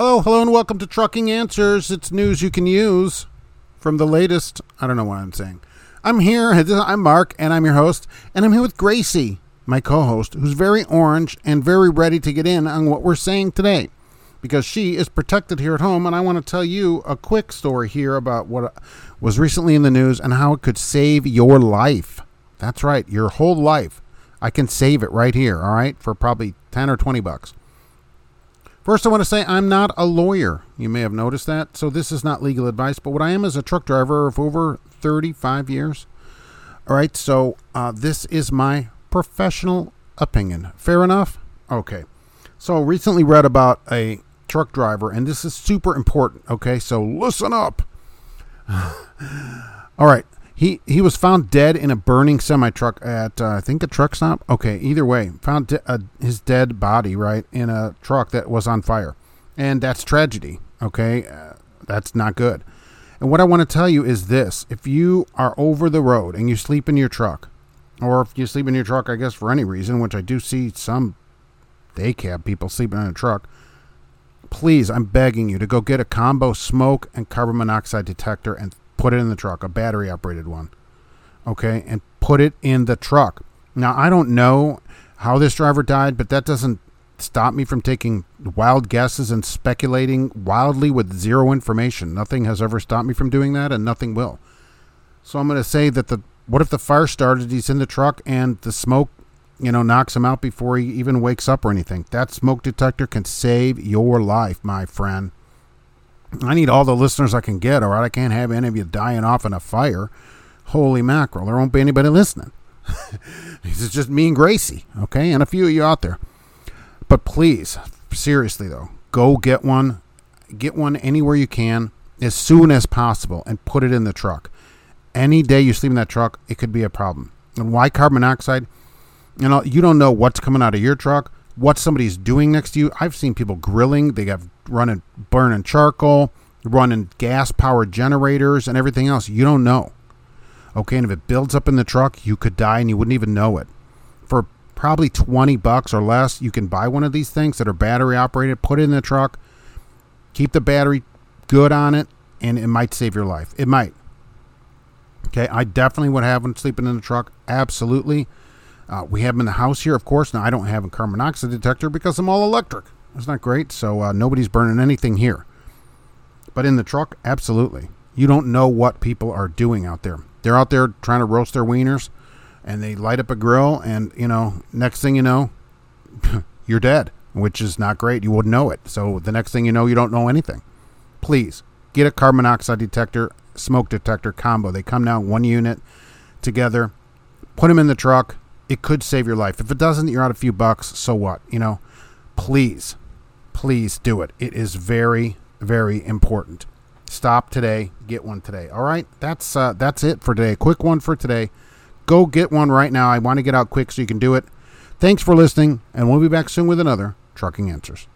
Hello, hello, and welcome to Trucking Answers. It's news you can use from the latest. I don't know what I'm saying. I'm here. I'm Mark, and I'm your host, and I'm here with Gracie, my co host, who's very orange and very ready to get in on what we're saying today because she is protected here at home. And I want to tell you a quick story here about what was recently in the news and how it could save your life. That's right, your whole life. I can save it right here, all right, for probably 10 or 20 bucks. First, I want to say I'm not a lawyer. You may have noticed that. So, this is not legal advice, but what I am is a truck driver of over 35 years. All right, so uh, this is my professional opinion. Fair enough? Okay. So, recently read about a truck driver, and this is super important. Okay, so listen up. All right. He, he was found dead in a burning semi truck at uh, I think a truck stop. Okay, either way, found de- uh, his dead body right in a truck that was on fire, and that's tragedy. Okay, uh, that's not good. And what I want to tell you is this: if you are over the road and you sleep in your truck, or if you sleep in your truck, I guess for any reason, which I do see some day cab people sleeping in a truck, please, I'm begging you to go get a combo smoke and carbon monoxide detector and put it in the truck, a battery operated one. Okay, and put it in the truck. Now, I don't know how this driver died, but that doesn't stop me from taking wild guesses and speculating wildly with zero information. Nothing has ever stopped me from doing that, and nothing will. So I'm going to say that the what if the fire started? He's in the truck, and the smoke, you know, knocks him out before he even wakes up or anything. That smoke detector can save your life, my friend. I need all the listeners I can get, all right? I can't have any of you dying off in a fire. Holy mackerel, there won't be anybody listening. this is just me and Gracie, okay? And a few of you out there. But please, seriously though, go get one. Get one anywhere you can as soon as possible and put it in the truck. Any day you sleep in that truck, it could be a problem. And why carbon monoxide? You know, you don't know what's coming out of your truck what somebody's doing next to you. I've seen people grilling. They have running, burning charcoal, running gas powered generators, and everything else. You don't know. Okay, and if it builds up in the truck, you could die and you wouldn't even know it. For probably 20 bucks or less, you can buy one of these things that are battery operated, put it in the truck, keep the battery good on it, and it might save your life. It might. Okay, I definitely would have one sleeping in the truck. Absolutely. Uh, we have them in the house here, of course. Now, I don't have a carbon monoxide detector because I'm all electric. It's not great, so uh, nobody's burning anything here. But in the truck, absolutely. You don't know what people are doing out there. They're out there trying to roast their wieners, and they light up a grill, and, you know, next thing you know, you're dead, which is not great. You wouldn't know it. So the next thing you know, you don't know anything. Please get a carbon monoxide detector, smoke detector combo. They come now one unit together. Put them in the truck it could save your life. If it doesn't, you're out a few bucks. So what? You know, please, please do it. It is very, very important. Stop today. Get one today. All right. That's uh, that's it for today. Quick one for today. Go get one right now. I want to get out quick so you can do it. Thanks for listening, and we'll be back soon with another Trucking Answers.